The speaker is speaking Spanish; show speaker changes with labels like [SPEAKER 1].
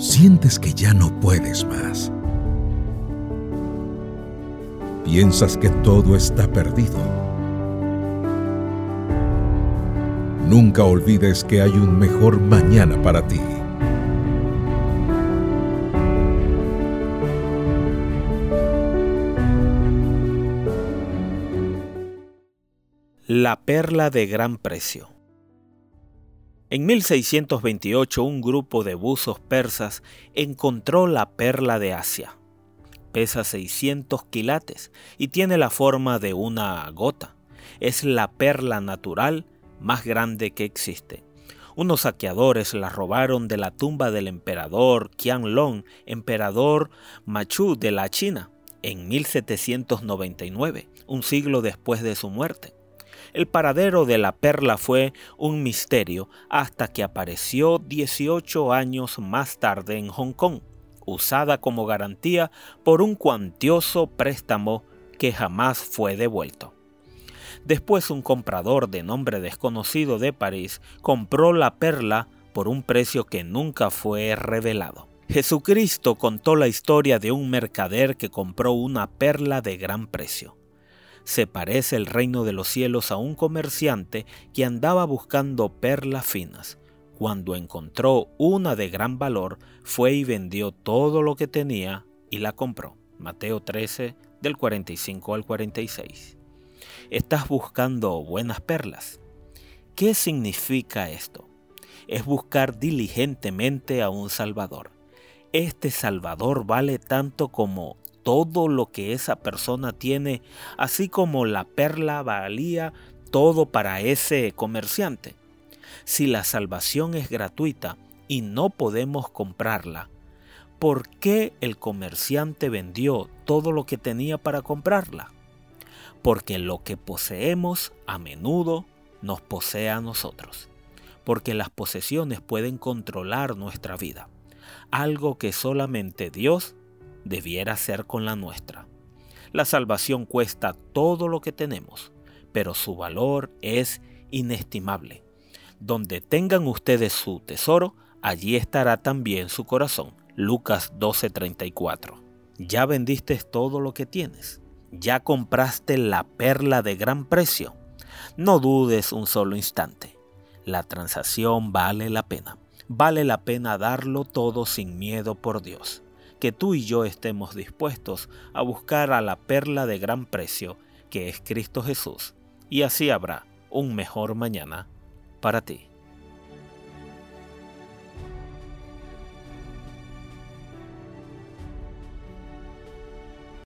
[SPEAKER 1] sientes que ya no puedes más. Piensas que todo está perdido. Nunca olvides que hay un mejor mañana para ti.
[SPEAKER 2] La perla de gran precio. En 1628 un grupo de buzos persas encontró la perla de Asia. Pesa 600 quilates y tiene la forma de una gota. Es la perla natural más grande que existe. Unos saqueadores la robaron de la tumba del emperador Qianlong, emperador Machu de la China, en 1799, un siglo después de su muerte. El paradero de la perla fue un misterio hasta que apareció 18 años más tarde en Hong Kong, usada como garantía por un cuantioso préstamo que jamás fue devuelto. Después un comprador de nombre desconocido de París compró la perla por un precio que nunca fue revelado. Jesucristo contó la historia de un mercader que compró una perla de gran precio se parece el reino de los cielos a un comerciante que andaba buscando perlas finas. Cuando encontró una de gran valor, fue y vendió todo lo que tenía y la compró. Mateo 13 del 45 al 46. ¿Estás buscando buenas perlas? ¿Qué significa esto? Es buscar diligentemente a un Salvador. Este Salvador vale tanto como todo lo que esa persona tiene, así como la perla valía todo para ese comerciante. Si la salvación es gratuita y no podemos comprarla, ¿por qué el comerciante vendió todo lo que tenía para comprarla? Porque lo que poseemos a menudo nos posee a nosotros, porque las posesiones pueden controlar nuestra vida, algo que solamente Dios debiera ser con la nuestra. La salvación cuesta todo lo que tenemos, pero su valor es inestimable. Donde tengan ustedes su tesoro, allí estará también su corazón. Lucas 12:34. Ya vendiste todo lo que tienes. Ya compraste la perla de gran precio. No dudes un solo instante. La transacción vale la pena. Vale la pena darlo todo sin miedo por Dios que tú y yo estemos dispuestos a buscar a la perla de gran precio que es Cristo Jesús, y así habrá un mejor mañana para ti.